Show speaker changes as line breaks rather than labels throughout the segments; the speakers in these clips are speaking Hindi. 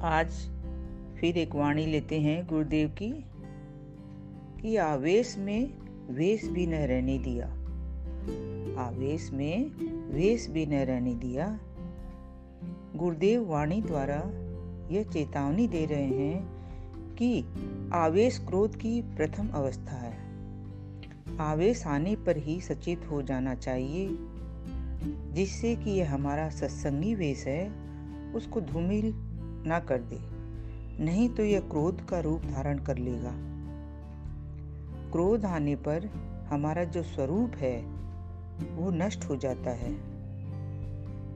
आज फिर एक वाणी लेते हैं गुरुदेव की, कि आवेश में वेश भी न रहने दिया। आवेश में वेश भी न रहने दिया। गुरुदेव वाणी द्वारा यह चेतावनी दे रहे हैं कि आवेश क्रोध की प्रथम अवस्था है। आवेश आने पर ही सचेत हो जाना चाहिए, जिससे कि यह हमारा सत्संगी वेश है, उसको धूमिल ना कर दे। नहीं तो यह क्रोध का रूप धारण कर लेगा। क्रोध आने पर हमारा जो स्वरूप है, वो नष्ट हो जाता है।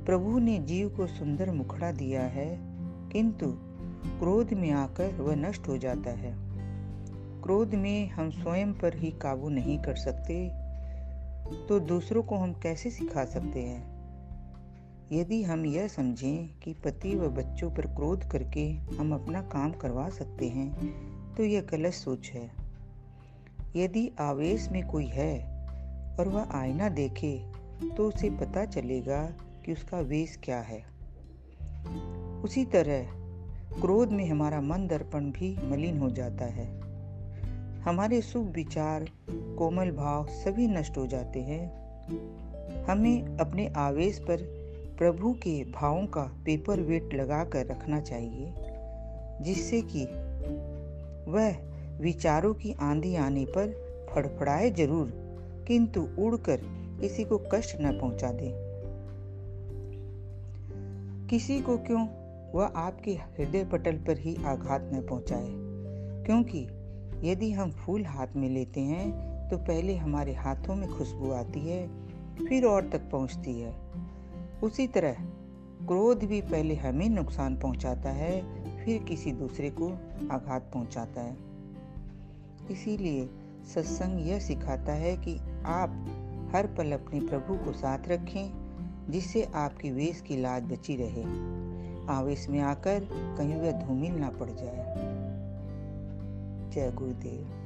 प्रभु ने जीव को सुंदर मुखड़ा दिया है, किंतु क्रोध में आकर वह नष्ट हो जाता है। क्रोध में हम स्वयं पर ही काबू नहीं कर सकते तो दूसरों को हम कैसे सिखा सकते हैं? यदि हम यह समझें कि पति व बच्चों पर क्रोध करके हम अपना काम करवा सकते हैं तो यह गलत सोच है। यदि आवेश में कोई है और वह आईना देखे तो उसे पता चलेगा कि उसका वेश क्या है। उसी तरह, क्रोध में हमारा मन दर्पण भी मलिन हो जाता है। हमारे शुभ विचार, कोमल भाव सभी नष्ट हो जाते हैं। हमें अपने आवेश पर प्रभु के भावों का पेपर वेट लगा कर रखना चाहिए, जिससे कि वह विचारों की आंधी आने पर फड़फड़ाए ज़रूर, किंतु उड़कर किसी को कष्ट न पहुँचा दे। किसी को क्यों वह आपके हृदय पटल पर ही आघात न पहुँचाए? क्योंकि यदि हम फूल हाथ में लेते हैं तो पहले हमारे हाथों में खुशबू आती है, फिर और तक पहुँचती है। उसी तरह क्रोध भी पहले हमें नुकसान पहुंचाता है, फिर किसी दूसरे को आघात पहुंचाता है। इसीलिए सत्संग यह सिखाता है कि आप हर पल अपने प्रभु को साथ रखें, जिससे आपकी वेश की लाज बची रहे। आवेश में आकर कहीं वह धूमिल ना पड़ जाए। जय गुरुदेव।